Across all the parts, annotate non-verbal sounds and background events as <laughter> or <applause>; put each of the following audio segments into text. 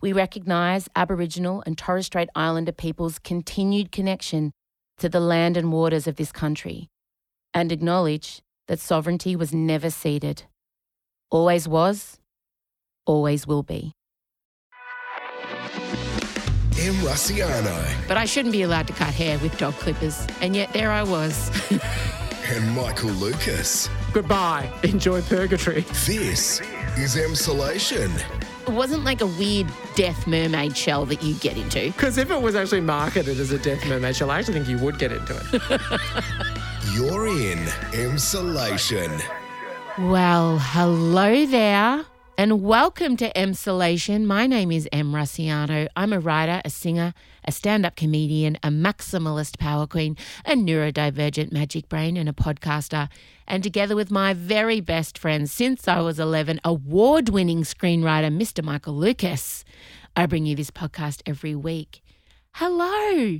We recognise Aboriginal and Torres Strait Islander peoples' continued connection to the land and waters of this country, and acknowledge that sovereignty was never ceded. Always was, always will be. M. Rusciano But I shouldn't be allowed to cut hair with dog clippers. And yet there I was. <laughs> and Michael Lucas. Goodbye. Enjoy purgatory. This is Emsolation. It wasn't like a weird death mermaid shell that you get into. Because if it was actually marketed as a death mermaid shell, I actually think you would get into it. <laughs> You're in insulation. Well, hello there. And welcome to Emsolation. My name is Em Rusciano. I'm a writer, a singer, a stand up comedian, a maximalist power queen, a neurodivergent magic brain, and a podcaster. And together with my very best friend since I was 11, award winning screenwriter, Mr. Michael Lucas, I bring you this podcast every week. Hello.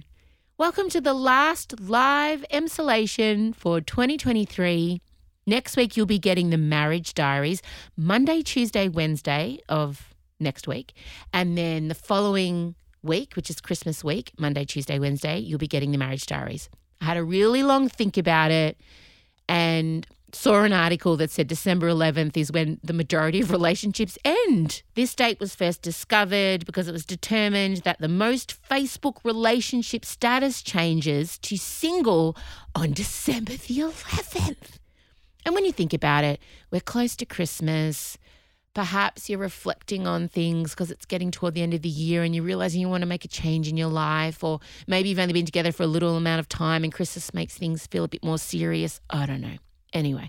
Welcome to the last live Emsolation for 2023. Next week, you'll be getting the marriage diaries Monday, Tuesday, Wednesday of next week. And then the following week, which is Christmas week, Monday, Tuesday, Wednesday, you'll be getting the marriage diaries. I had a really long think about it and saw an article that said December 11th is when the majority of relationships end. This date was first discovered because it was determined that the most Facebook relationship status changes to single on December the 11th. And when you think about it, we're close to Christmas. Perhaps you're reflecting on things because it's getting toward the end of the year and you're realizing you want to make a change in your life, or maybe you've only been together for a little amount of time and Christmas makes things feel a bit more serious. I don't know. Anyway,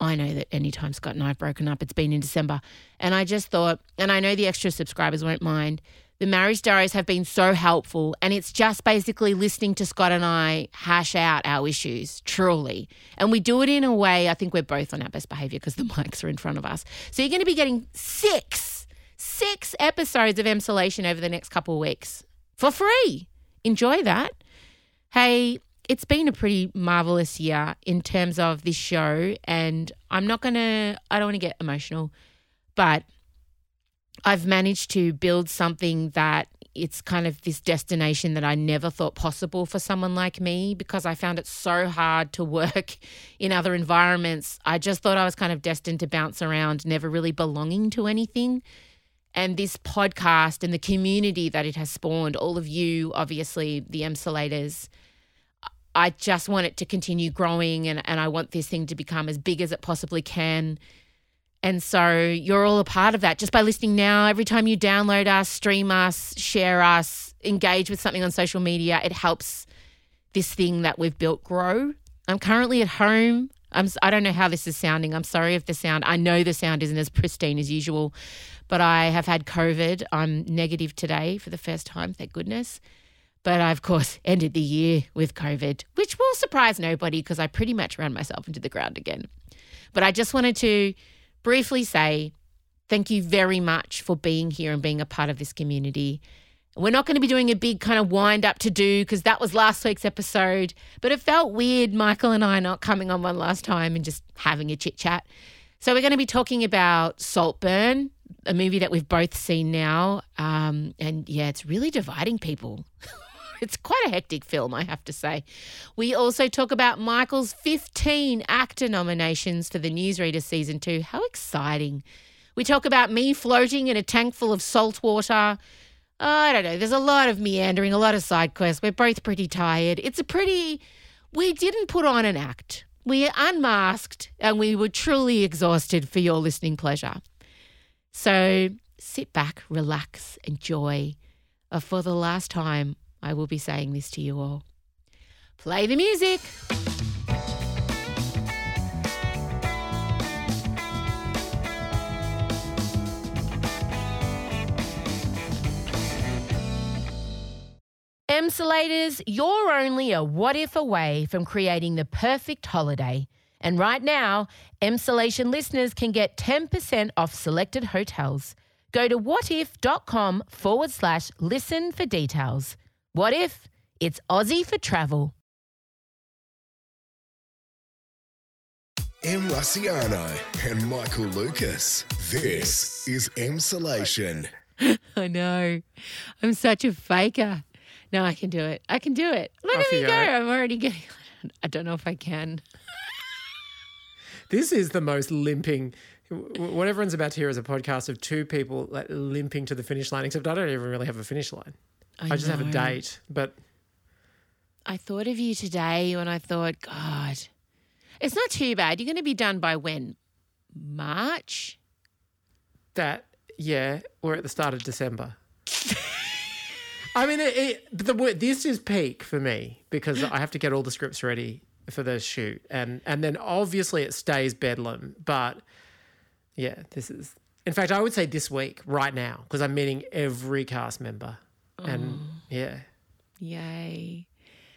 I know that anytime Scott and I have broken up, it's been in December. And I just thought, and I know the extra subscribers won't mind, the marriage diaries have been so helpful. And it's just basically listening to Scott and I hash out our issues, truly. And we do it in a way, I think we're both on our best behavior because the <laughs> mics are in front of us. So you're going to be getting six, six episodes of Emsolation over the next couple of weeks for free. Enjoy that. Hey, it's been a pretty marvelous year in terms of this show. And I'm not going to, I don't want to get emotional, but I've managed to build something that it's kind of this destination that I never thought possible for someone like me because I found it so hard to work <laughs> in other environments. I just thought I was kind of destined to bounce around, never really belonging to anything. And this podcast and the community that it has spawned, all of you, obviously, the Emsolators, I just want it to continue growing and, and I want this thing to become as big as it possibly can. And so you're all a part of that just by listening now. Every time you download us, stream us, share us, engage with something on social media, it helps this thing that we've built grow. I'm currently at home. I'm, I don't know how this is sounding. I'm sorry if the sound, I know the sound isn't as pristine as usual, but I have had COVID. I'm negative today for the first time, thank goodness. But I, of course, <laughs> ended the year with COVID, which will surprise nobody because I pretty much ran myself into the ground again. But I just wanted to briefly say thank you very much for being here and being a part of this community. We're not going to be doing a big kind of wind up to do because that was last week's episode, but it felt weird, Michael and I not coming on one last time and just having a chit chat. So, we're going to be talking about Saltburn, a movie that we've both seen now. Um, and yeah, it's really dividing people. <laughs> <laughs> it's quite a hectic film, I have to say. We also talk about Michael's 15 AACTA nominations for the Newsreader season two. How exciting! We talk about me floating in a tank full of salt water. I don't know. There's a lot of meandering, a lot of side quests. We're both pretty tired. It's a pretty. We didn't put on an act. We unmasked and we were truly exhausted for your listening pleasure. So sit back, relax, enjoy. Uh, for the last time, I will be saying this to you all. Play the music. Emsolators, you're only a what if away from creating the perfect holiday. And right now, Emsolation listeners can get 10% off selected hotels. Go to whatif.com forward slash listen for details. What if? It's Aussie for travel. M. Rusciano and Michael Lucas. This is Emsolation. <laughs> I know. I'm such a faker. No, I can do it. I can do it. Look Off at me you go. go. I'm already getting. <laughs> I don't know if I can. This is the most limping. What everyone's about to hear is a podcast of two people like limping to the finish line. Except I don't even really have a finish line. I, just have a date. But I thought of you today when I thought, God, it's not too bad. You're going to be done by when? March? that, yeah, we're at the start of December. I mean, it, it, the this is peak for me because I have to get all the scripts ready for the shoot, and and then obviously it stays bedlam. But yeah, this is. In fact, I would say this week, right now, because I'm meeting every cast member, and yeah. Yay.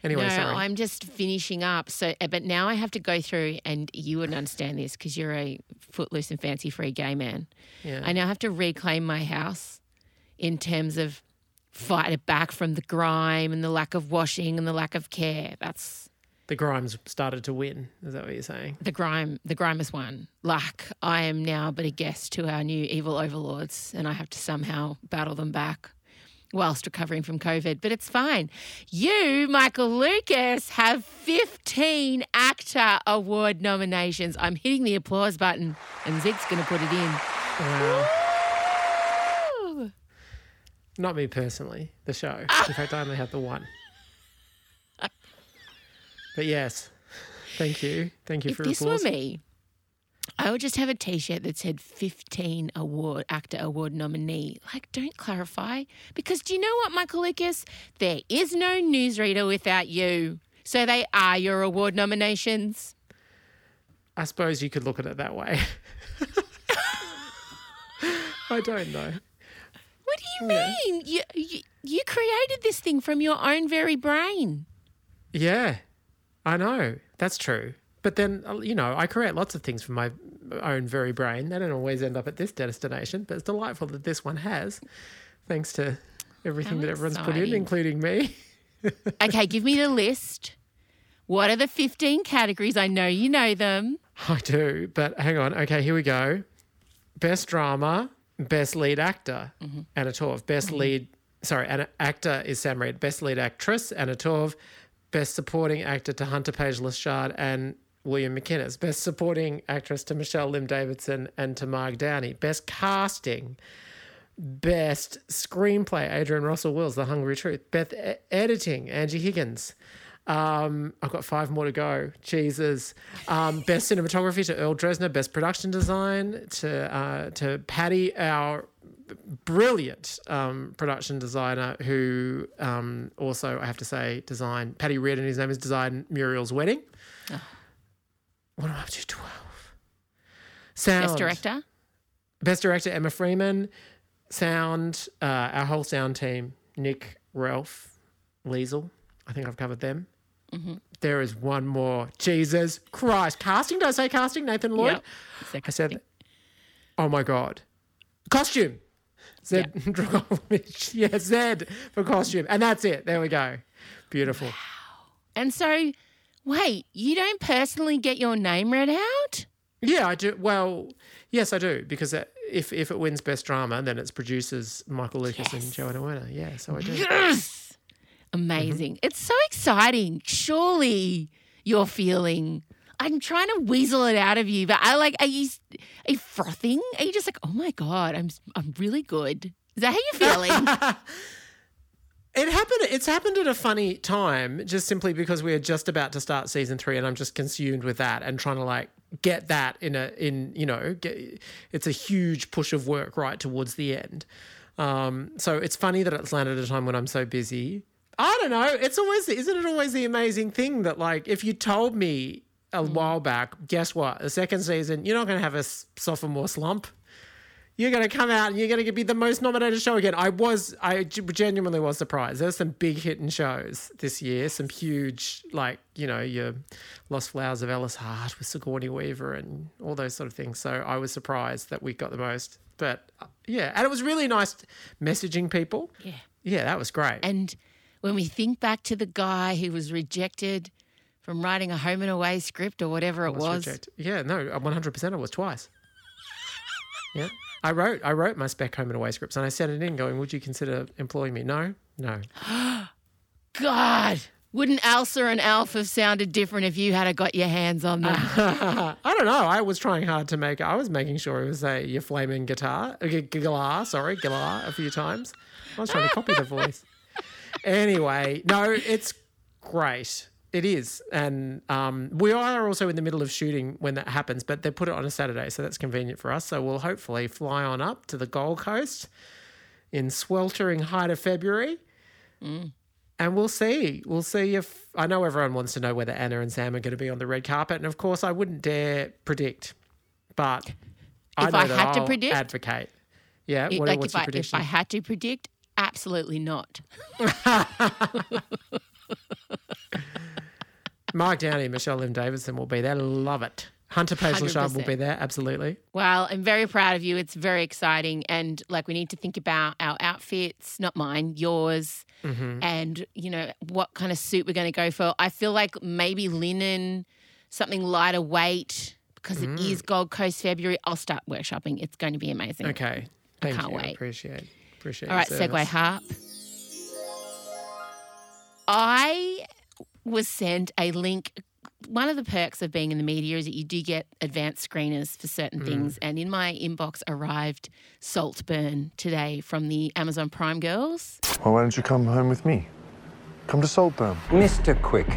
Anyway, no, sorry. I'm just finishing up. So, uh, but now I have to go through, and you wouldn't understand this because you're a footloose and fancy free gay man. Yeah. I now have to reclaim my house in terms of fight it back from the grime and the lack of washing and the lack of care. That's the Grimes started to win. Is that what you're saying? the grime. The grime has won. Like I am now but a guest to our new evil overlords, and I have to somehow battle them back. Whilst recovering from COVID, but it's fine. You, Michael Lucas, have 15 AACTA Award nominations. I'm hitting the applause button, and Zig's going to put it in. Wow. Woo! Not me personally, the show. <laughs> In fact, I only had the one. But yes, thank you. Thank you If for this applause. were me, I would just have a T-shirt that said 15 award AACTA award nominee. Like, don't clarify because do you know what, Michael Lucas? There is no newsreader without you, so they are your award nominations. I suppose you could look at it that way. <laughs> I don't know. What do you mean? You, you you created this thing from your own very brain. Yeah, I know. That's true. But then, uh, you know, I create lots of things from my own very brain. They don't always end up at this destination, but it's delightful that this one has, thanks to everything How that everyone's put in, including me. <laughs> Okay, give me the list. What are the 15 categories? I know you know them. I do, but hang on. Okay, here we go. Best drama, best lead actor, Anna Torv. Best lead, sorry, Anna, actor is Sam Reid. Best lead actress, Anna Torv. Best supporting actor to Hunter Page-Lochard and William McInnes. Best supporting actress to Michelle Lim Davidson and to Marg Downey. Best casting, Best screenplay, Adrian Russell Wills, The Hungry Truth. Best e- editing, Angie Higgins. Um, I've got five more to go. Jesus. Um, best cinematography to Earle Dresner. Best production design to uh, to Paddy, our brilliant um, production designer, who um, also I have to say designed Paddy Reardon. His name is designed Muriel's wedding. What am I up to? Twelve. Sound. Best director. Best director Emma Freeman, sound uh, our whole sound team Nick, Ralph, Liesel. I think I've covered them. There is one more. Jesus Christ, casting. Did I say casting? Nathan Lloyd. Yep. I said, oh my god, costume. Zed <laughs> Dragovich. Yeah, Zed for costume, and that's it. There we go. Beautiful. And so, wait, you don't personally get your name read out? Yeah, I do. Well, yes, I do because uh, if if it wins best drama, then it's producers Michael Lucas and Joanna Werner. Yeah, so I do. Yes. Amazing. It's so exciting. Surely you're feeling. I'm trying to weasel it out of you, but I like. Are you, are you frothing? Are you just like, oh my god, I'm I'm really good? Is that how you're feeling? <laughs> It happened. It's happened at a funny time, just simply because we are just about to start season three, and I'm just consumed with that and trying to like get that in a in you know get, it's a huge push of work right towards the end. Um, so it's funny that it's landed at a time when I'm so busy. I don't know. It's always isn't it always the amazing thing that like if you told me a while back, guess what? The second season, you're not going to have a sophomore slump. You're going to come out and you're going to be the most nominated show again. I was, I genuinely was surprised. There's some big hitting shows this year, some huge, like, you know, your Lost Flowers of Alice Hart with Sigourney Weaver and all those sort of things. So I was surprised that we got the most. But uh, yeah, and it was really nice messaging people. Yeah. Yeah, that was great. And when we think back to the guy who was rejected from writing a home and away script or whatever it was, rejected. Yeah, no, 100% it was twice. Yeah. I wrote I wrote my spec home and away scripts and I sent it in going, would you consider employing me? No, no. <gasps> God, wouldn't Ailsa and Alf have sounded different if you had got your hands on them? <laughs> I don't know. I was trying hard to make. I was making sure it was a your flaming guitar, g- galah. Sorry, galah a few times. I was trying to copy the voice. <laughs> Anyway, no, it's great. It is, and um, we are also in the middle of shooting when that happens. But they put it on a Saturday, so that's convenient for us. So we'll hopefully fly on up to the Gold Coast in sweltering height of February. And we'll see. We'll see if I know everyone wants to know whether Anna and Sam are going to be on the red carpet, and of course, I wouldn't dare predict, but I If I that had to I'll predict? advocate. Yeah, It- what, like what's if your I, if? I had to predict, absolutely not. <laughs> <laughs> Marg Downey, and Michelle Lim Davidson will be there. Love it. Hunter Page-Lochard will be there. Absolutely. Well, I'm very proud of you. It's very exciting. And like, we need to think about our outfits, not mine, yours, Mm-hmm. and, you know, what kind of suit we're going to go for. I feel like maybe linen, something lighter weight, because it Mm. is Gold Coast February. I'll start workshopping. It's going to be amazing. Okay. Thank I can't you. wait. Appreciate. Appreciate. All right, segue harp. I was sent a link. One of the perks of being in the media is that you do get advanced screeners for certain Mm. things. And in my inbox arrived Saltburn today from the Amazon Prime girls. Well, why don't you come home with me? Come to Saltburn. Mr. Quick.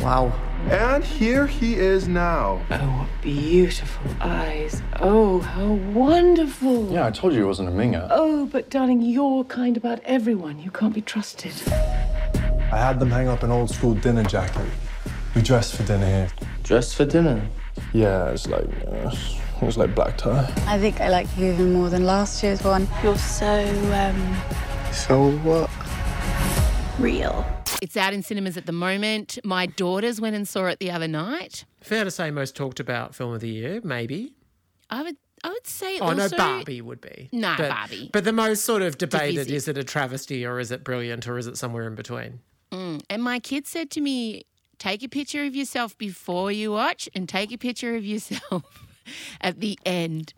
Wow. And here he is now. Oh, what beautiful eyes. Oh, how wonderful. Yeah, I told you it wasn't a minger. Oh, but darling, you're kind about everyone. You can't be trusted. I had them hang up an old school dinner jacket. We dressed for dinner here. Dressed for dinner. Yeah, it's like uh, it was like black tie. I think I like you even more than last year's one. You're so um, So what? real. It's out in cinemas at the moment. My daughters went and saw it the other night. Fair to say, most talked about film of the year, maybe. I would, I would say Oh also. no, Barbie would be. No, but, Barbie. But the most sort of debated Divisive. is it a travesty or is it brilliant or is it somewhere in between? And my kid said to me, take a picture of yourself before you watch and take a picture of yourself <laughs> at the end.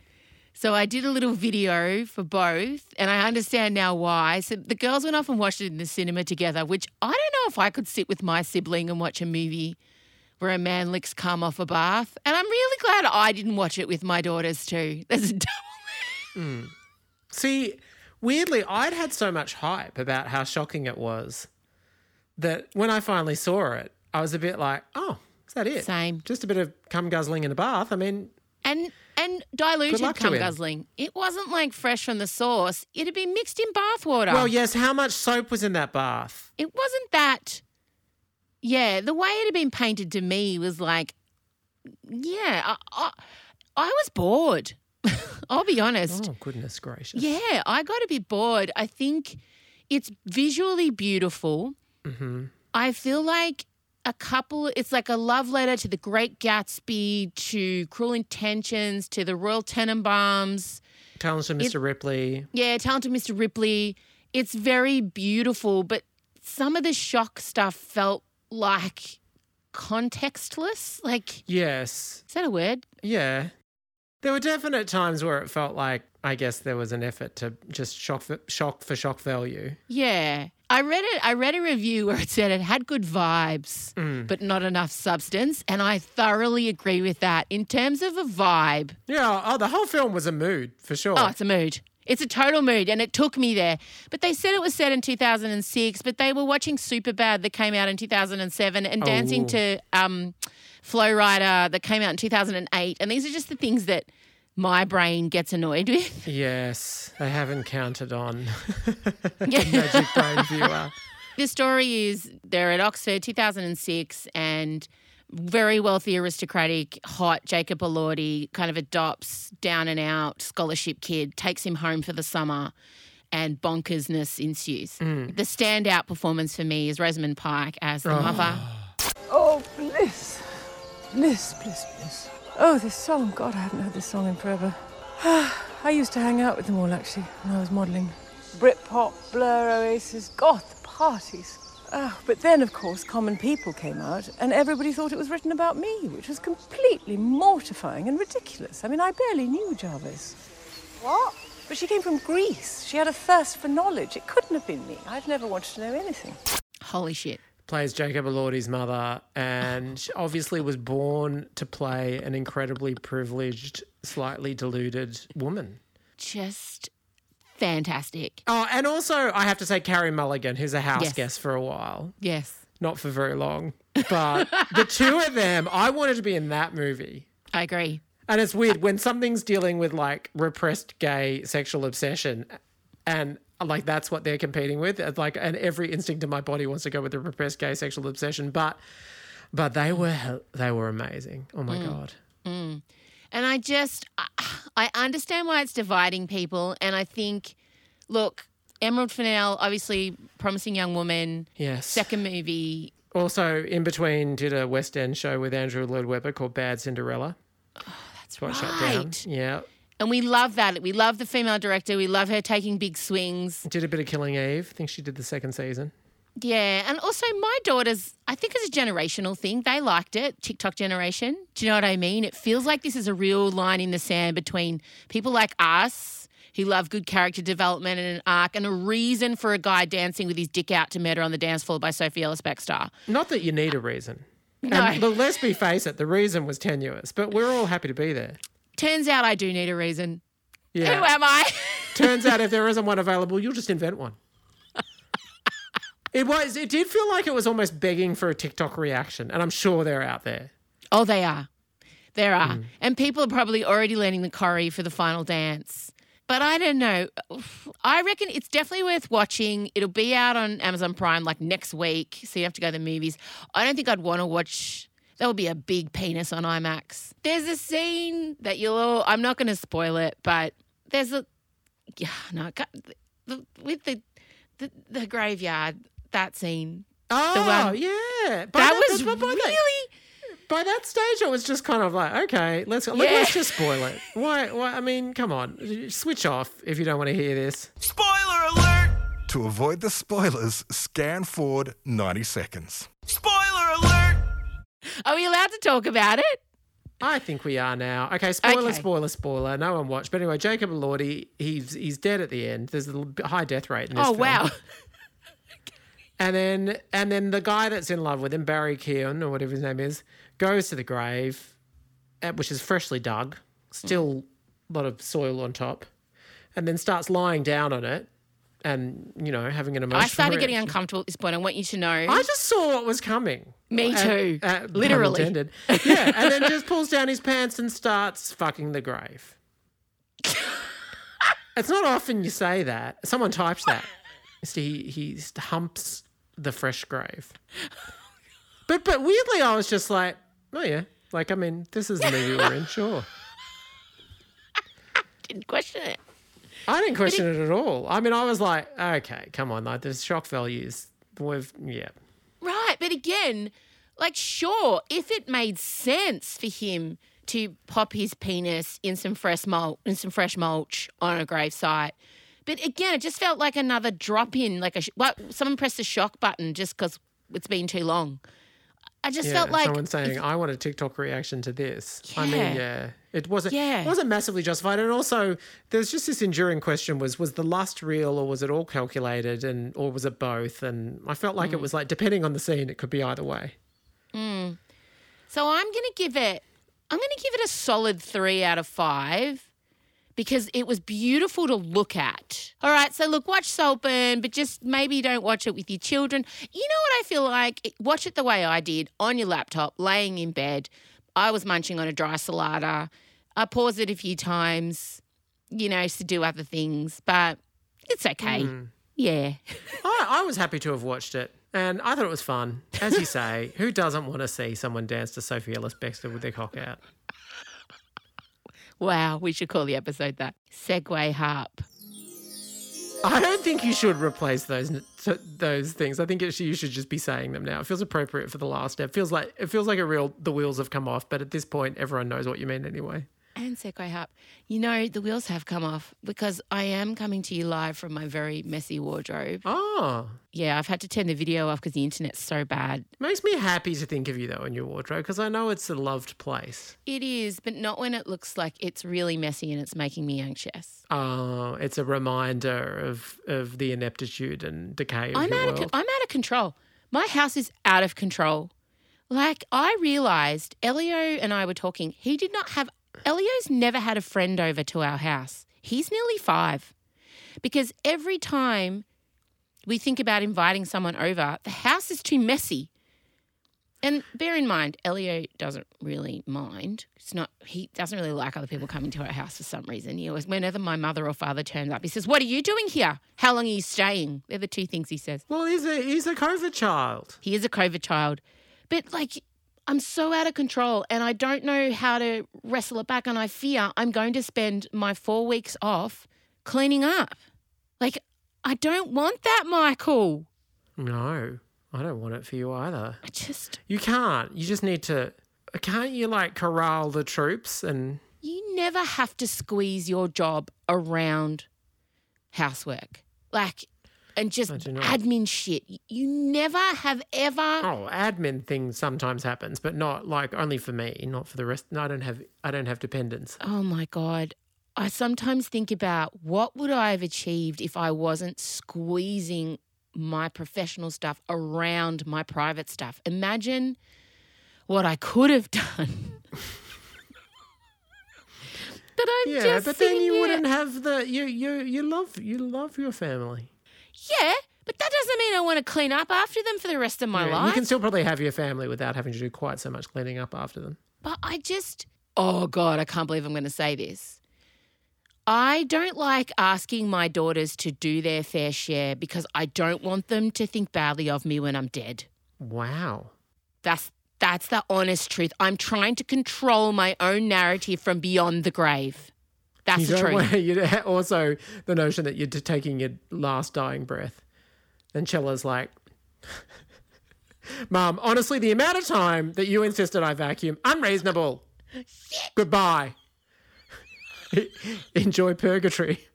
So I did a little video for both, and I understand now why. So the girls went off and watched it in the cinema together, which I don't know if I could sit with my sibling and watch a movie where a man licks cum off a bath. And I'm really glad I didn't watch it with my daughters too. <laughs> There's a double. mm. See, weirdly, I'd had so much hype about how shocking it was that when I finally saw it, I was a bit like, oh, is that it? Same. Just a bit of cum guzzling in a bath. I mean, And and diluted cum guzzling. It wasn't like fresh from the source. It had been mixed in bathwater. well, yes, how much soap was in that bath? it wasn't that. Yeah, the way it had been painted to me was like, yeah, I, I, I was bored. <laughs> I'll be honest. Oh, goodness gracious. Yeah, I got a bit bored. I think it's visually beautiful. Mm-hmm. I feel like a couple, it's like a love letter to the Great Gatsby, to Cruel Intentions, to the Royal Tenenbaums. Talented Mr. Ripley. Yeah, Talented Mr. Ripley. It's very beautiful, but some of the shock stuff felt like contextless. Like, Yes. is that a word? Yeah. There were definite times where it felt like, I guess there was an effort to just shock for, shock for shock value. Yeah. I read it. I read a review where it said it had good vibes, but not enough substance, and I thoroughly agree with that. In terms of a vibe, Yeah. Oh, the whole film was a mood for sure. oh, it's a mood. It's a total mood, and it took me there. But they said it was set in 2006, but they were watching Superbad that came out in 2007 and Dancing Oh. to um, Flo Rida that came out in 2008. And these are just the things that my brain gets annoyed with. Yes, they haven't counted on <laughs> <laughs> the Magic Brain viewer. The story is they're at Oxford, 2006, and very wealthy, aristocratic, hot Jacob Elordi kind of adopts down and out scholarship kid, takes him home for the summer, and bonkersness ensues. Mm. The standout performance for me is Rosamund Pike as the oh. mother. Oh, bliss. Bliss, bliss, bliss. Oh, this song. God, I haven't heard this song in forever. <sighs> I used to hang out with them all, actually, when I was modelling. Britpop, Blur, Oasis, God, the parties. Oh, but then, of course, Common People came out, and everybody thought it was written about me, which was completely mortifying and ridiculous. I mean, I barely knew Jarvis. What? But she came from Greece. She had a thirst for knowledge. It couldn't have been me. I've never wanted to know anything. Holy shit. Plays Jacob Elordi's mother and she obviously was born to play an incredibly privileged, slightly deluded woman. Just fantastic. Oh, and also I have to say Carey Mulligan, who's a house Yes. guest for a while. Yes, Not for very long. But the two of them, I wanted to be in that movie. I agree. And it's weird when something's dealing with like repressed gay sexual obsession and like that's what they're competing with. Like and every instinct in my body wants to go with the repressed gay sexual obsession, but but they were they were amazing. Oh my mm. god. Mm. And I just, I- understand why it's dividing people. And I think, look, Emerald Fennell, obviously promising young woman, Yes. second movie. Also, in between, did a West End show with Andrew Lloyd Webber called Bad Cinderella. Oh, that's Got shut down. right. Yeah. And we love that. We love the female director. We love her taking big swings. Did a bit of Killing Eve. I think she did the second season. Yeah. And also, my daughters, I think it's a generational thing. They liked it, TikTok generation. Do you know what I mean? It feels like this is a real line in the sand between people like us who love good character development and an arc and a reason for a guy dancing with his dick out to murder on the dance floor by Sophie Ellis Bextor. Not that you need a reason. No. And, but let's be face it, the reason was tenuous, but we're all happy to be there. Turns out I do need a reason. Yeah. Who am I? <laughs> Turns out if there isn't one available, you'll just invent one. It was. It did feel like it was almost begging for a TikTok reaction, and I'm sure they're out there. oh, they are. There are. Mm. And people are probably already learning the choreo for the final dance. But I don't know. I reckon it's definitely worth watching. It'll be out on Amazon Prime like next week. So you have to go to the movies. I don't think I'd want to watch. That will be a big penis on IMAX. There's a scene that you'll all, I'm not going to spoil it, but there's a, yeah, no, I with the, the, the graveyard, that scene. Oh, one- yeah. By That was but by that- really, by that stage, it was just kind of like, okay, let's let, Yeah. us just spoil it. <laughs> Why? Why? I mean, come on, switch off if you don't want to hear this. Spoiler alert! To avoid the spoilers, scan forward 90 seconds. Spoiler alert! <laughs> are we allowed to talk about it? I think we are now. Okay, spoiler, Okay. spoiler, spoiler. No one watched, but anyway, Jacob Elordi, he's he's dead at the end. There's a high death rate in this Oh, film. wow. <laughs> And then and then the guy that's in love with him, Barry Keoghan or whatever his name is, goes to the grave, uh, which is freshly dug, still a lot of soil on top, and then starts lying down on it, and you know having an emotional. I started getting reaction. uncomfortable at this point. I want you to know. I just saw what was coming. Me Uh, too. uh, Literally. Yeah, and then just pulls down his pants and starts fucking the grave. <laughs> it's not often you say that. Someone types that. He he humps the fresh grave. But but weirdly, I was just like, oh yeah, like I mean, this is the movie we're in, sure. <laughs> didn't question it. I didn't question it at all. I mean, I was like, okay, come on, like the shock values. We've yeah. Right. But again, like, sure, if it made sense for him to pop his penis in some fresh mulch, in some fresh mulch on a grave site. But again, it just felt like another drop in, like a sh- what someone pressed the shock button just because it's been too long. I just Yeah, felt like someone saying, "I want a TikTok reaction to this." Yeah. I mean, Yeah. it wasn't. Yeah. it wasn't massively justified, and also there's just this enduring question: was was the lust real, or was it all calculated, and or was it both? And I felt like it Mm. was like depending on the scene, it could be either way. So I'm going to give it I'm to give it a solid 3 out of 5 because it was beautiful to look at. All right, so look, watch Saltburn, but just maybe don't watch it with your children. You know what I feel like? Watch it the way I did on your laptop, laying in bed. I was munching on a dry salada. I paused it a few times, you know, to do other things, but it's okay. Mm. Yeah. <laughs> I, I was happy to have watched it, and I thought it was fun. As you say, who doesn't want to see someone dance to Sophie Ellis Bextor with their cock out? Wow, we should call the episode that. segue harp. I don't think you should replace those those things. I think it you should just be saying them now. It feels appropriate for the last step. Feels like it feels like a real the wheels have come off, but at this point, everyone knows what you mean anyway. And segue harp. You know, the wheels have come off because I am coming to you live from my very messy wardrobe. Oh, Yeah, I've had to turn the video off because the internet's so bad. makes me happy to think of you though in your wardrobe because I know it's a loved place. It is, but not when it looks like it's really messy and it's making me anxious. Oh, it's a reminder of of the ineptitude and decay of I'm out world. con- I'm out of control. My house is out of control. Like I realized, Elio and I were talking. He did not have. Elio's never had a friend over to our house. He's nearly five, because every time we think about inviting someone over, the house is too messy. And bear in mind, Elio doesn't really mind. It's not. He doesn't really like other people coming to our house for some reason. He always, whenever my mother or father turns up, he says, "What are you doing here? How long are you staying?" They're the two things he says. well, he's a he's a COVID child. He is a COVID child. But like, I'm so out of control and I don't know how to wrestle it back. And I fear I'm going to spend my four weeks off cleaning up. Like, I don't want that, Michael. No, I don't want it for you either. I just, You can't. You just need to. Can't you like corral the troops and you never have to squeeze your job around housework. Like, and just I do not. admin shit. You never have ever. oh, admin thing sometimes happens, but not like only for me, not for the rest. No, I don't have. I don't have dependents. Oh my God. I sometimes think about what would I have achieved if I wasn't squeezing my professional stuff around my private stuff. Imagine what I could have done. <laughs> but I'm Yeah, just but then you here- wouldn't have the you you you love you love your family. Yeah, but that doesn't mean I want to clean up after them for the rest of my Yeah, life. You can still probably have your family without having to do quite so much cleaning up after them. But I just, oh God, I can't believe I'm going to say this. I don't like asking my daughters to do their fair share because I don't want them to think badly of me when I'm dead. Wow. That's that's the honest truth. I'm trying to control my own narrative from beyond the grave. That's you the don't truth. want <laughs> you also the notion that you're taking your last dying breath. And Chella's like, <laughs> Mom, honestly, the amount of time that you insisted I vacuum, unreasonable. Goodbye. <laughs> Enjoy purgatory.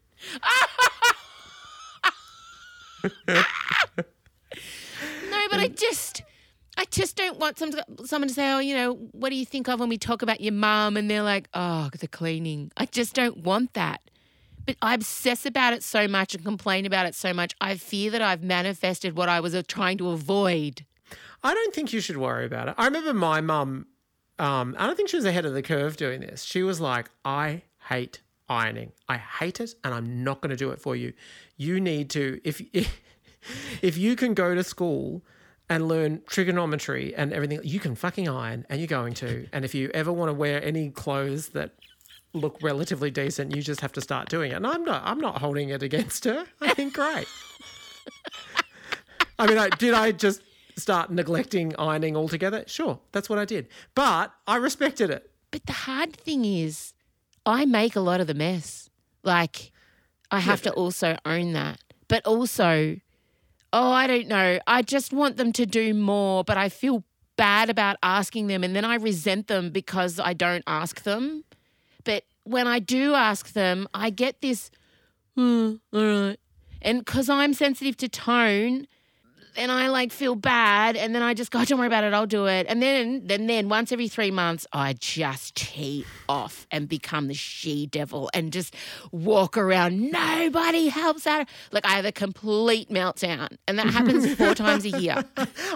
No, but I just, I just don't want some, someone to say, oh, you know, what do you think of when we talk about your mum? And they're like, oh, the cleaning. I just don't want that. But I obsess about it so much and complain about it so much. I fear that I've manifested what I was uh, trying to avoid. I don't think you should worry about it. I remember my mum, um, I don't think she was ahead of the curve doing this. She was like, I hate ironing. I hate it and I'm not going to do it for you. You need to, if, <laughs> if you can go to school and learn trigonometry and everything, you can fucking iron and you're going to. And if you ever want to wear any clothes that look relatively decent, you just have to start doing it. And I'm not, I'm not holding it against her. I think great. I mean, I, did I just start neglecting ironing altogether? Sure, that's what I did. But I respected it. But the hard thing is, I make a lot of the mess. Like, I have to also own that. But also, oh, I don't know. I just want them to do more, but I feel bad about asking them. And then I resent them because I don't ask them. But when I do ask them, I get this, hmm, all right. And because I'm sensitive to tone, and I like feel bad, and then I just go, don't worry about it, I'll do it. And then, then, then once every three months, I just tee off and become the she devil and just walk around. Nobody helps out. Like I have a complete meltdown, and that happens <laughs> four times a year.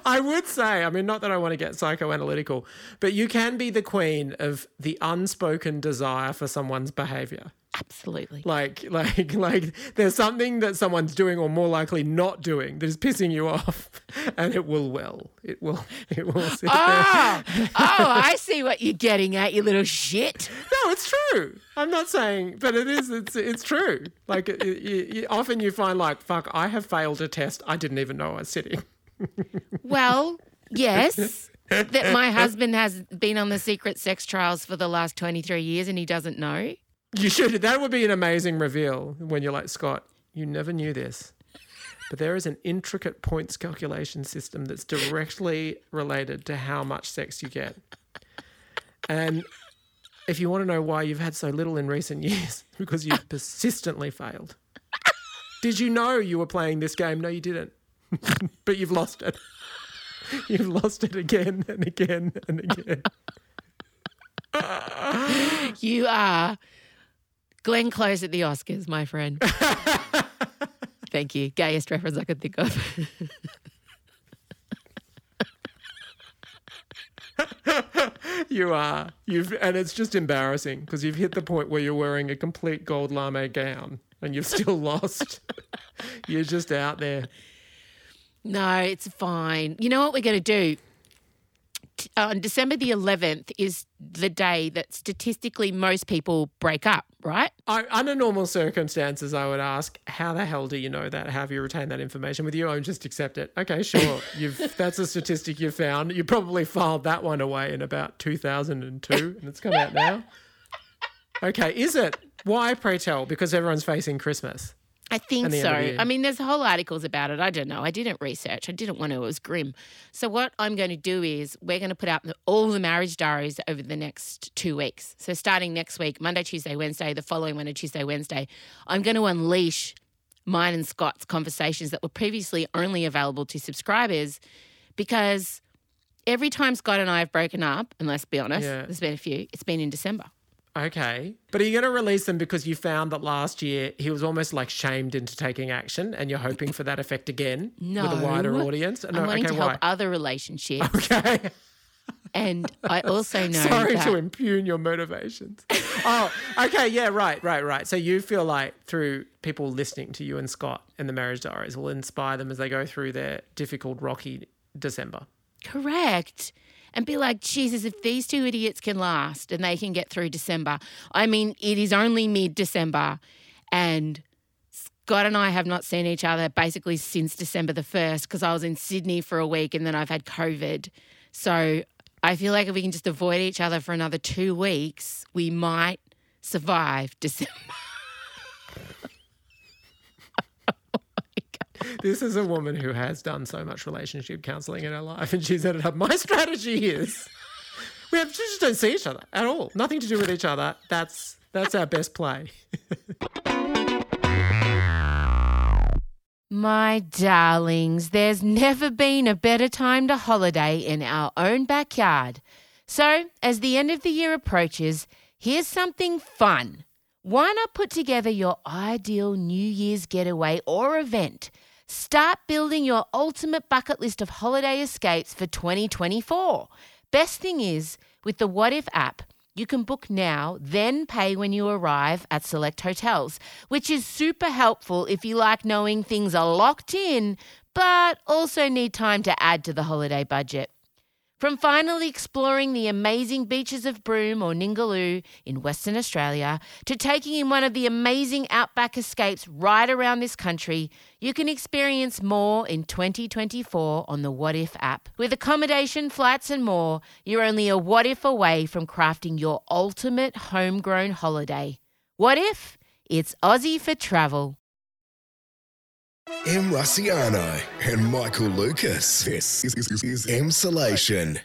I would say, I mean, not that I want to get psychoanalytical, but you can be the queen of the unspoken desire for someone's behavior. Absolutely. Like, like, like, there's something that someone's doing, or more likely not doing, that is pissing you off, <laughs> and it will well. It will. <laughs> It will. Sit Oh, there. oh, I see what you're getting at, you little shit. No, it's true. I'm not saying, but it is. It's it's true. Like it, you, you, often you find like, fuck, I have failed a test. I didn't even know I was sitting. <laughs> Well, yes. that my husband has been on the secret sex trials for the last 23 years and he doesn't know. You should. That would be an amazing reveal when you're like, Scott, you never knew this. But there is an intricate points calculation system that's directly related to how much sex you get. And if you want to know why you've had so little in recent <laughs> years, because you've persistently failed. Did you know you were playing this game? No, you didn't. <laughs> but you've lost it. You've lost it again and again and again. You are Glenn Close at the Oscars, my friend. <laughs> Thank you. Gayest reference I could think of. <laughs> You are. You've and it's just embarrassing because you've hit the point where you're wearing a complete gold lame gown and you've still <laughs> lost. you're just out there. no, it's fine. You know what we're going to do? On December the 11th is the day that statistically most people break up, right? I, under normal circumstances, I would ask, how the hell do you know that? How have you retained that information? With you, I would just accept it. Okay, sure. <laughs> You've that's a statistic you found. You probably filed that one away in about 2002, and it's come out now. <laughs> Okay, is it? Why, pray tell? Because everyone's facing Christmas. I think so. end of the year. I mean, there's whole articles about it. I don't know. I didn't research. I didn't want to. It was grim. So what I'm going to do is we're going to put out the, all the marriage diaries over the next two weeks. So starting next week, Monday, Tuesday, Wednesday, the following Monday, Tuesday, Wednesday, I'm going to unleash mine and Scott's conversations that were previously only available to subscribers because every time Scott and I have broken up, and let's be honest, Yeah. there's been a few, it's been in December. Okay. But are you going to release them because you found that last year he was almost like shamed into taking action and you're hoping for that effect again No. with a wider audience? No, I'm wanting okay, to help why? other relationships. Okay. And I also <laughs> know Sorry that to impugn your motivations. oh, okay. Yeah, right, right, right. So you feel like through people listening to you and Scott and the marriage diaries will inspire them as they go through their difficult, rocky December. Correct and be like, Jesus, if these two idiots can last and they can get through December, I mean, it is only mid December and Scott and I have not seen each other basically since December the 1st because I was in Sydney for a week and then I've had COVID. So I feel like if we can just avoid each other for another two weeks, we might survive <laughs> December. This is a woman who has done so much relationship counseling in her life, and she's ended up. My strategy is we have just don't see each other at all. Nothing to do with each other. That's that's our best play. My darlings, there's never been a better time to holiday in our own backyard. So, as the end of the year approaches, here's something fun. Why not put together your ideal New Year's getaway or event? Start building your ultimate bucket list of holiday escapes for 2024. Best thing is, with the What If app, you can book now, then pay when you arrive at select hotels, which is super helpful if you like knowing things are locked in, but also need time to add to the holiday budget. From finally exploring the amazing beaches of Broome or Ningaloo in Western Australia to taking in one of the amazing outback escapes right around this country, you can experience more in 2024 on the What If app. With accommodation, flights, and more, you're only a what if away from crafting your ultimate homegrown holiday. What if? It's Aussie for travel. M. Rusciano and Michael Lucas. This is, is, is Emsolation.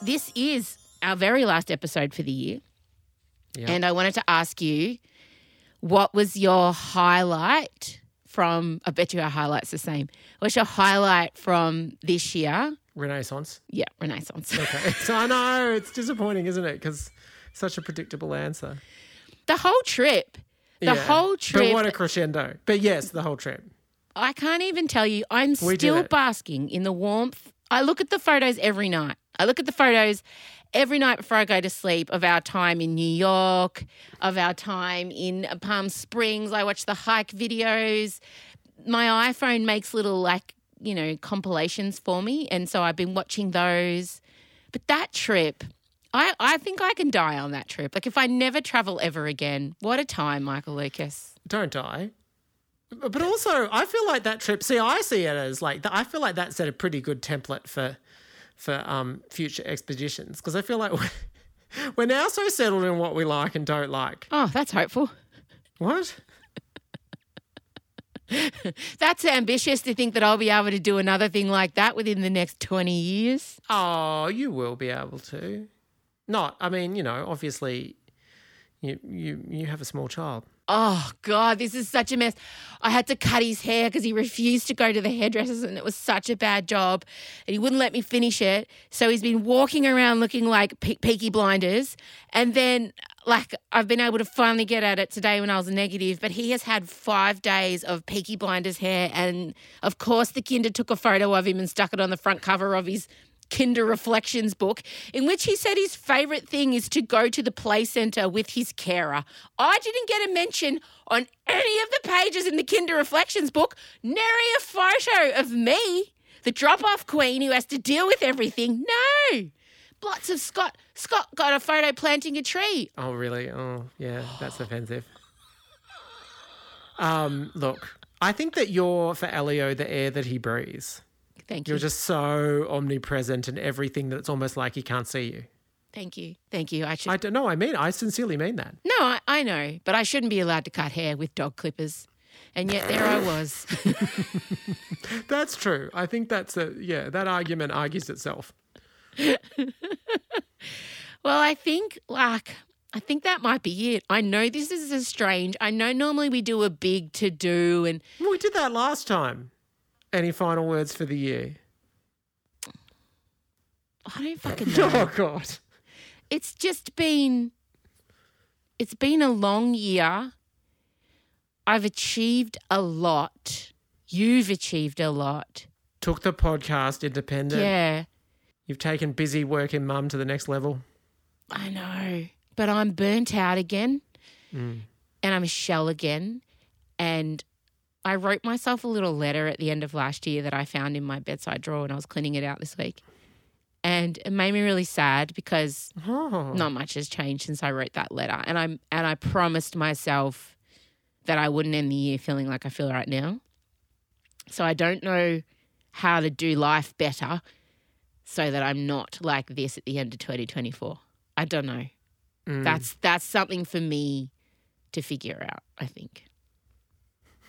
This is our very last episode for the year. Yeah. And I wanted to ask you, what was your highlight from? I bet you our highlight's the same. What's your highlight from this year? Renaissance. Yeah, Renaissance. Okay. <laughs> so I know it's disappointing, isn't it? Because such a predictable answer. the whole trip. The Yeah. whole trip. But what a crescendo. But yes, the whole trip. I can't even tell you. I'm We still basking in the warmth. I look at the photos every night. I look at the photos every night before I go to sleep of our time in New York, of our time in Palm Springs. I watch the hike videos. my iPhone makes little like you know compilations for me, and so I've been watching those. But that trip, I I think I can die on that trip. Like if I never travel ever again, what a time, Michael Lucas. Don't die. But also, I feel like that trip. See, I see it as like I feel like that set a pretty good template for for um, future expeditions because I feel like we're, <laughs> we're now so settled in what we like and don't like. Oh, that's hopeful. What? <laughs> That's ambitious to think that I'll be able to do another thing like that within the next 20 years. Oh, you will be able to. Not, I mean, you know, obviously, you you you have a small child. Oh, God, this is such a mess. I had to cut his hair because he refused to go to the hairdressers and it was such a bad job. And he wouldn't let me finish it. So he's been walking around looking like pe- Peaky Blinders. And then, like, I've been able to finally get at it today when I was negative. But he has had five days of Peaky Blinders hair. And of course, the kinder took a photo of him and stuck it on the front cover of his Kinder Reflections book, in which he said his favourite thing is to go to the play centre with his carer. I didn't get a mention on any of the pages in the Kinder Reflections book, nary a photo of me, the drop off queen who has to deal with everything. No. Lots of Scott. Scott got a photo planting a tree. Oh, really? Oh, yeah, that's offensive. Um, look, I think that you're for Elio the air that he breathes. Thank you. You're just so omnipresent in everything that it's almost like he can't see you. Thank you. Thank you. I should. I don't know. I mean, I sincerely mean that. No, I, I know, but I shouldn't be allowed to cut hair with dog clippers. And yet there I was. <laughs> That's true. I think that's a yeah. That argument argues itself. <laughs> well, I think like I think that might be it. I know this is a strange. I know normally we do a big to do and we did that last time. Any final words for the year? I don't fucking <laughs> know. Oh God. It's just been it's been a long year. I've achieved a lot. You've achieved a lot. Took the podcast independent. Yeah. You've taken busy working mum to the next level. I know. But I'm burnt out again. Mm. And I'm a shell again. And I wrote myself a little letter at the end of last year that I found in my bedside drawer when I was cleaning it out this week. And it made me really sad because Oh. not much has changed since I wrote that letter. And I'm and I promised myself that I wouldn't end the year feeling like I feel right now. So I don't know how to do life better so that I'm not like this at the end of 2024. I don't know. Mm. That's that's something for me to figure out, I think.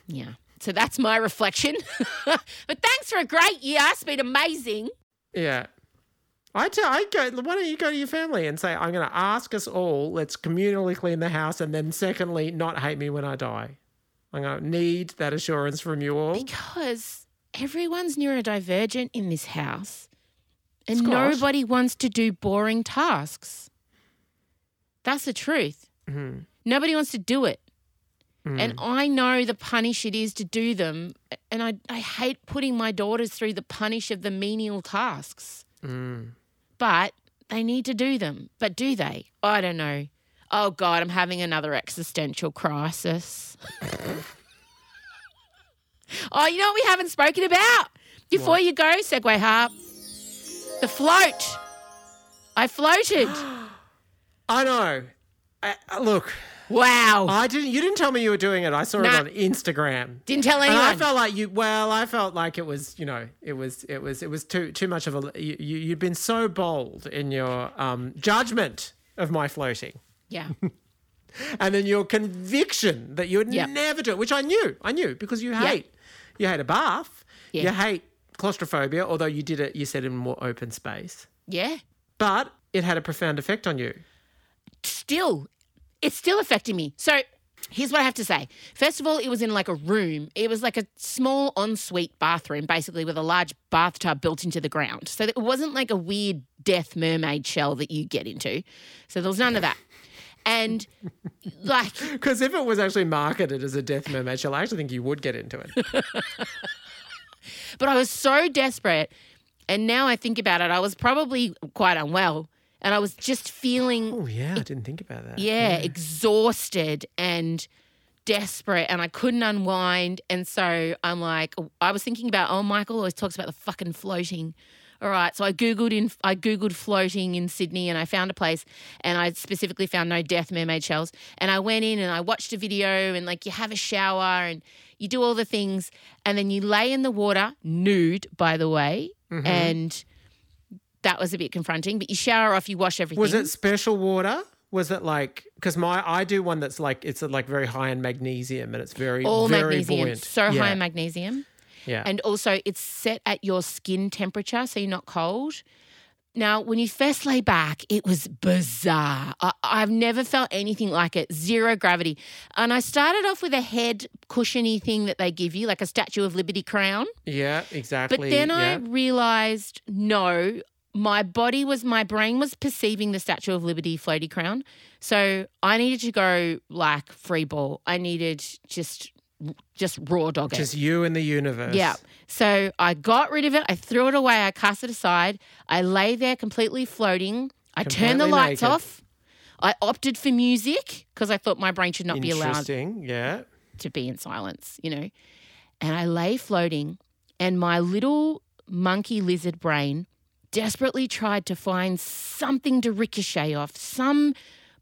Yeah. So that's my reflection. <laughs> but thanks for a great year. It's been amazing. Yeah. I tell I go why don't you go to your family and say, I'm gonna ask us all, let's communally clean the house and then secondly, not hate me when I die. I'm gonna need that assurance from you all. Because everyone's neurodivergent in this house and Scott. nobody wants to do boring tasks. That's the truth. Mhm. Nobody wants to do it. Mm. And I know the punish it is to do them. And I, I hate putting my daughters through the punish of the menial tasks. Mm. But they need to do them. But do they? I don't know. Oh, God, I'm having another existential crisis. <laughs> oh, you know what we haven't spoken about? Before What? you go, segue Harp, the float. I floated. <gasps> I know. I, I- look, wow. I didn't. You didn't tell me you were doing it. I saw it on Instagram. Didn't tell And I felt like you. Well, I felt like it was. You know, it was. It was. It was too too much of a. You, you you'd been so bold in your um, judgment of my floating, yeah. <laughs> and then your conviction that you would Yep. never do it, which I knew. I knew because you hate. You hate a bath. Yeah. You hate claustrophobia. Although you did it, you said in more open space, Yeah. but it had a profound effect on you. still, it's still affecting me. So here's what I have to say. First of all, it was in like a room. It was like a small ensuite bathroom, basically, with a large bathtub built into the ground. So it wasn't like a weird death mermaid shell that you get into. So there was none of that. And <laughs> like, Because if it was actually marketed as a death mermaid shell, I actually think you would get into it. <laughs> but I was so desperate. And now I think about it, I was probably quite unwell. And I was just feeling Oh yeah, I didn't think about that. yeah, exhausted and desperate and I couldn't unwind. And so I'm like, I was thinking about, oh, Michael always talks about the fucking floating. All right, so I googled in I googled floating in Sydney and I found a place and I specifically found no death mermaid shells and I went in and I watched a video and like you have a shower and you do all the things and then you lay in the water nude by the way Mm-hmm. and that was a bit confronting but you shower off you wash everything Was it special water? Was it like because my I do one that's like it's like very high in magnesium and it's very all very magnesium buoyant. so yeah. high in magnesium Yeah. And also, it's set at your skin temperature, so you're not cold. Now, when you first lay back, it was bizarre. I, I've never felt anything like it. Zero gravity. And I started off with a head cushiony thing that they give you, like a Statue of Liberty crown. yeah, exactly. But then I realized no, my body was, my brain was perceiving the Statue of Liberty floaty crown. So I needed to go like free ball. I needed just, just raw dog it. just you and the universe. Yeah. So I got rid of it. I threw it away. I cast it aside. I lay there completely floating. I turned the lights naked. off. I opted for music because I thought my brain should not be allowed Interesting. Yeah. to be in silence, you know. And I lay floating, and my little monkey lizard brain desperately tried to find something to ricochet off, some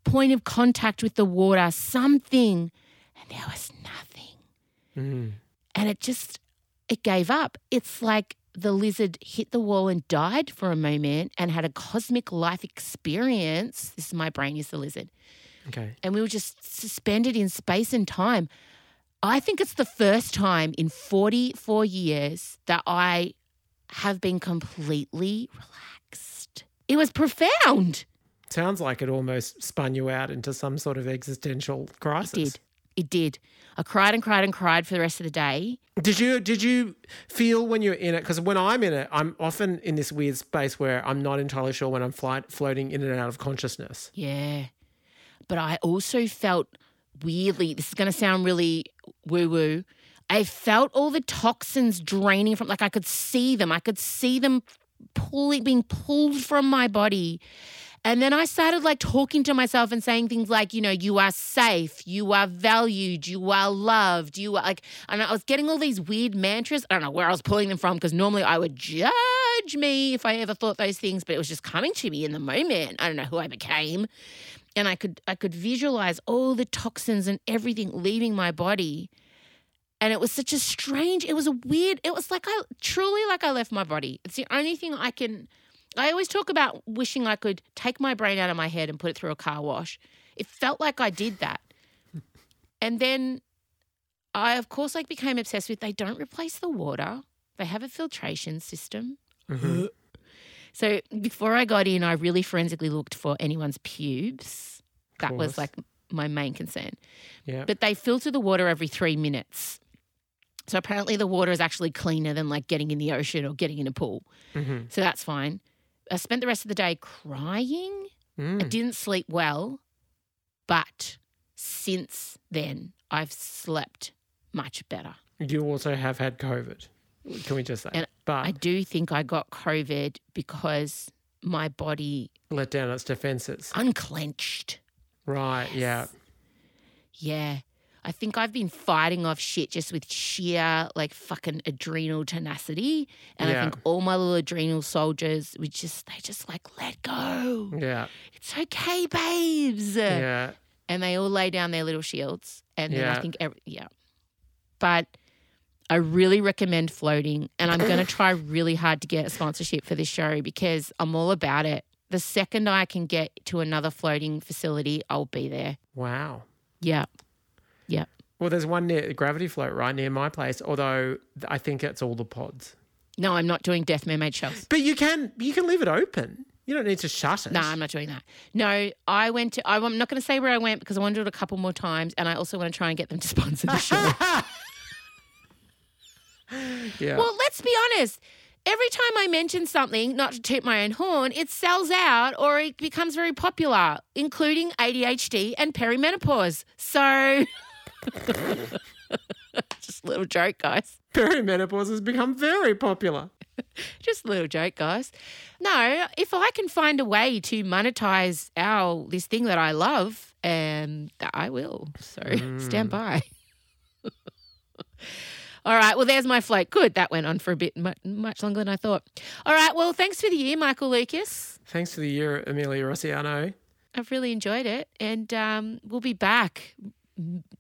point of contact with the water, something. And there was nothing. Mm. And it just, it gave up. It's like the lizard hit the wall and died for a moment and had a cosmic life experience. This is my brain is the lizard Okay. and we were just suspended in space and time. I think it's the first time in 44 years that I have been completely relaxed. It was profound. Sounds like it almost spun you out into some sort of existential crisis. It did. It did. I cried and cried and cried for the rest of the day. Did you did you feel when you're in it? Because when I'm in it, I'm often in this weird space where I'm not entirely sure when I'm flight, floating in and out of consciousness. Yeah. But I also felt weirdly, this is going to sound really woo woo. I felt all the toxins draining from, like I could see them. I could see them pulling, being pulled from my body. And then I started like talking to myself and saying things like, you know, you are safe, you are valued, you are loved, you are like, and I was getting all these weird mantras. I don't know where I was pulling them from because normally I would judge me if I ever thought those things, but it was just coming to me in the moment. I don't know who I became. And I could I could visualize all the toxins and everything leaving my body. And it was such a strange, it was a weird, it was like I truly like I left my body. It's the only thing I can I always talk about wishing I could take my brain out of my head and put it through a car wash. It felt like I did that. <laughs> And then I, of course, like became obsessed with they don't replace the water. They have a filtration system. Mm-hmm. <gasps> So before I got in, I really forensically looked for anyone's pubes. That was like my main concern. Yeah. But they filter the water every three minutes. So apparently the water is actually cleaner than like getting in the ocean or getting in a pool. Mhm. So that's fine. I spent the rest of the day crying. I Mm. didn't sleep well, but since then I've slept much better. You also have had COVID. Can we just say? And but I do think I got COVID because my body let down its defenses. unclenched. Right. Yeah. Yeah. I think I've been fighting off shit just with sheer like fucking adrenal tenacity. And I think all my little adrenal soldiers we just they just like let go. Yeah. It's okay, babes. Yeah. And they all lay down their little shields. And then I think every yeah. But I really recommend floating and I'm gonna try really hard to get a sponsorship for this show because I'm all about it. The second I can get to another floating facility, I'll be there. Wow. Yeah. Yeah. Well, there's one near Gravity Float right near my place, although I think it's all the pods. No, I'm not doing Death Mermaid shells. But you can you can leave it open. You don't need to shut it. No, I'm not doing that. No, I went to, I'm not going to say where I went because I want to do it a couple more times. And I also want to try and get them to <laughs> sponsor the show. <laughs> Yeah. well, let's be honest. Every time I mention something, not to toot my own horn, it sells out or it becomes very popular, including ADHD and perimenopause. So, <laughs> <laughs> just a little joke, guys. Perimenopause has become very popular. <laughs> Just a little joke, guys. No, if I can find a way to monetize our this thing that I love, um, I will. So stand by. <laughs> All right. Well, there's my float. Good. That went on for a bit much, much longer than I thought. All right. Well, thanks for the year, Michael Lucas. Thanks for the year, Amelia Rusciano. I've really enjoyed it. And um, we'll be back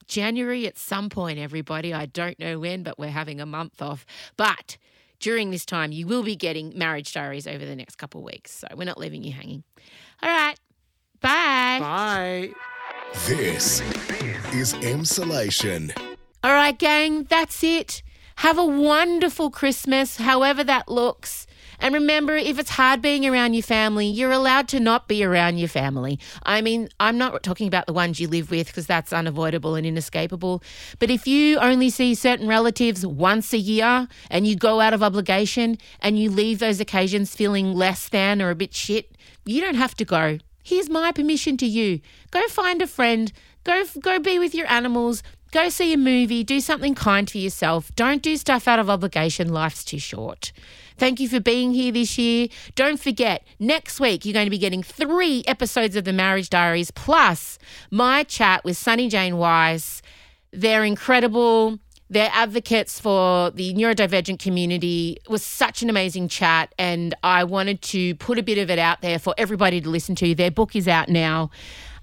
January at some point, everybody. I don't know when, but we're having a month off. But during this time, you will be getting marriage diaries over the next couple of weeks. So we're not leaving you hanging. All right. Bye. Bye. This is Emsolation. All right, gang, that's it. Have a wonderful Christmas, however that looks. And remember, if it's hard being around your family, you're allowed to not be around your family. I mean, I'm not talking about the ones you live with because that's unavoidable and inescapable. But if you only see certain relatives once a year and you go out of obligation and you leave those occasions feeling less than or a bit shit, you don't have to go. Here's my permission to you. Go find a friend. Go go be with your animals. Go see a movie. Do something kind for yourself. Don't do stuff out of obligation. Life's too short. Thank you for being here this year. Don't forget, next week you're going to be getting three episodes of the Marriage Diaries plus my chat with Sonny Jane Wise. They're incredible. They're advocates for the neurodivergent community. It was such an amazing chat, and I wanted to put a bit of it out there for everybody to listen to. Their book is out now.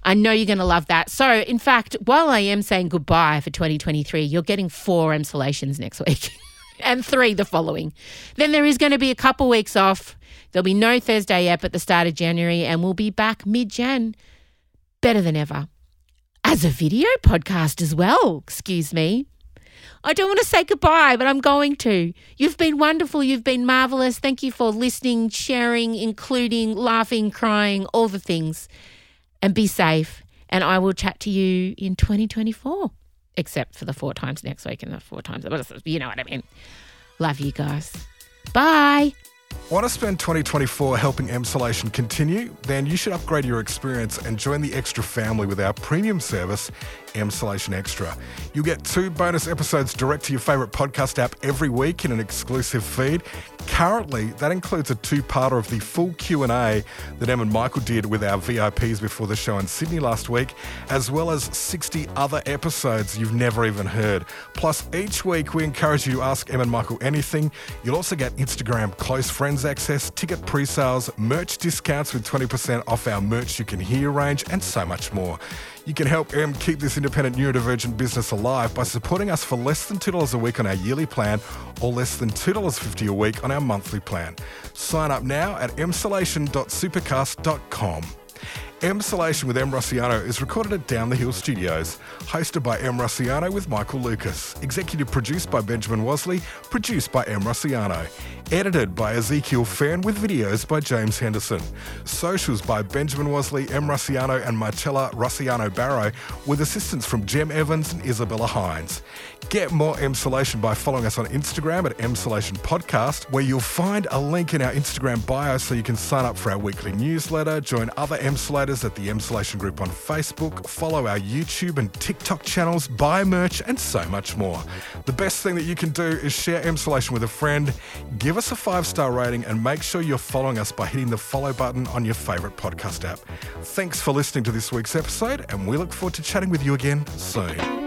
I know you're going to love that. So, in fact, while I am saying goodbye for 2023, you're getting four emsolations next week <laughs> and three the following. Then there is going to be a couple weeks off. There'll be no Thursday app at the start of January, and we'll be back mid Jan, better than ever. As a video podcast as well, excuse me. I don't want to say goodbye, but I'm going to. You've been wonderful. You've been marvelous. Thank you for listening, sharing, including, laughing, crying, all the things. And be safe. And I will chat to you in 2024, except for the four times next week and the four times. You know what I mean. Love you guys. Bye. Want to spend 2024 helping Emsolation continue? Then you should upgrade your experience and join the Extra family with our premium service, Emsolation Extra. You'll get two bonus episodes direct to your favourite podcast app every week in an exclusive feed. Currently, that includes a two-parter of the full Q&A that Em and Michael did with our VIPs before the show in Sydney last week, as well as 60 other episodes you've never even heard. Plus, each week we encourage you to ask Em and Michael anything. You'll also get Instagram close friends access, ticket pre-sales, merch discounts with 20% off our merch you can hear range, and so much more. You can help Em keep this independent neurodivergent business alive by supporting us for less than $2 a week on our yearly plan or less than $2.50 a week on our monthly plan. Sign up now at emsolation.supercast.com. Emsolation with Em Rusciano is recorded at Down the Hill Studios, hosted by Em Rusciano with Michael Lucas, executive produced by Benjamin Wasley, produced by Em Rusciano, edited by Ezekiel Fan with videos by James Henderson, socials by Benjamin Wasley, Em Rusciano, and Marcella Rusciano Barrow, with assistance from Jem Evans and Isabella Hines. Get more Emsolation by following us on Instagram at Emsolation Podcast, where you'll find a link in our Instagram bio so you can sign up for our weekly newsletter, join other Emsolators at the Emsolation Group on Facebook, follow our YouTube and TikTok channels, buy merch, and so much more. The best thing that you can do is share Emsolation with a friend, give us a five star rating, and make sure you're following us by hitting the follow button on your favourite podcast app. Thanks for listening to this week's episode, and we look forward to chatting with you again soon.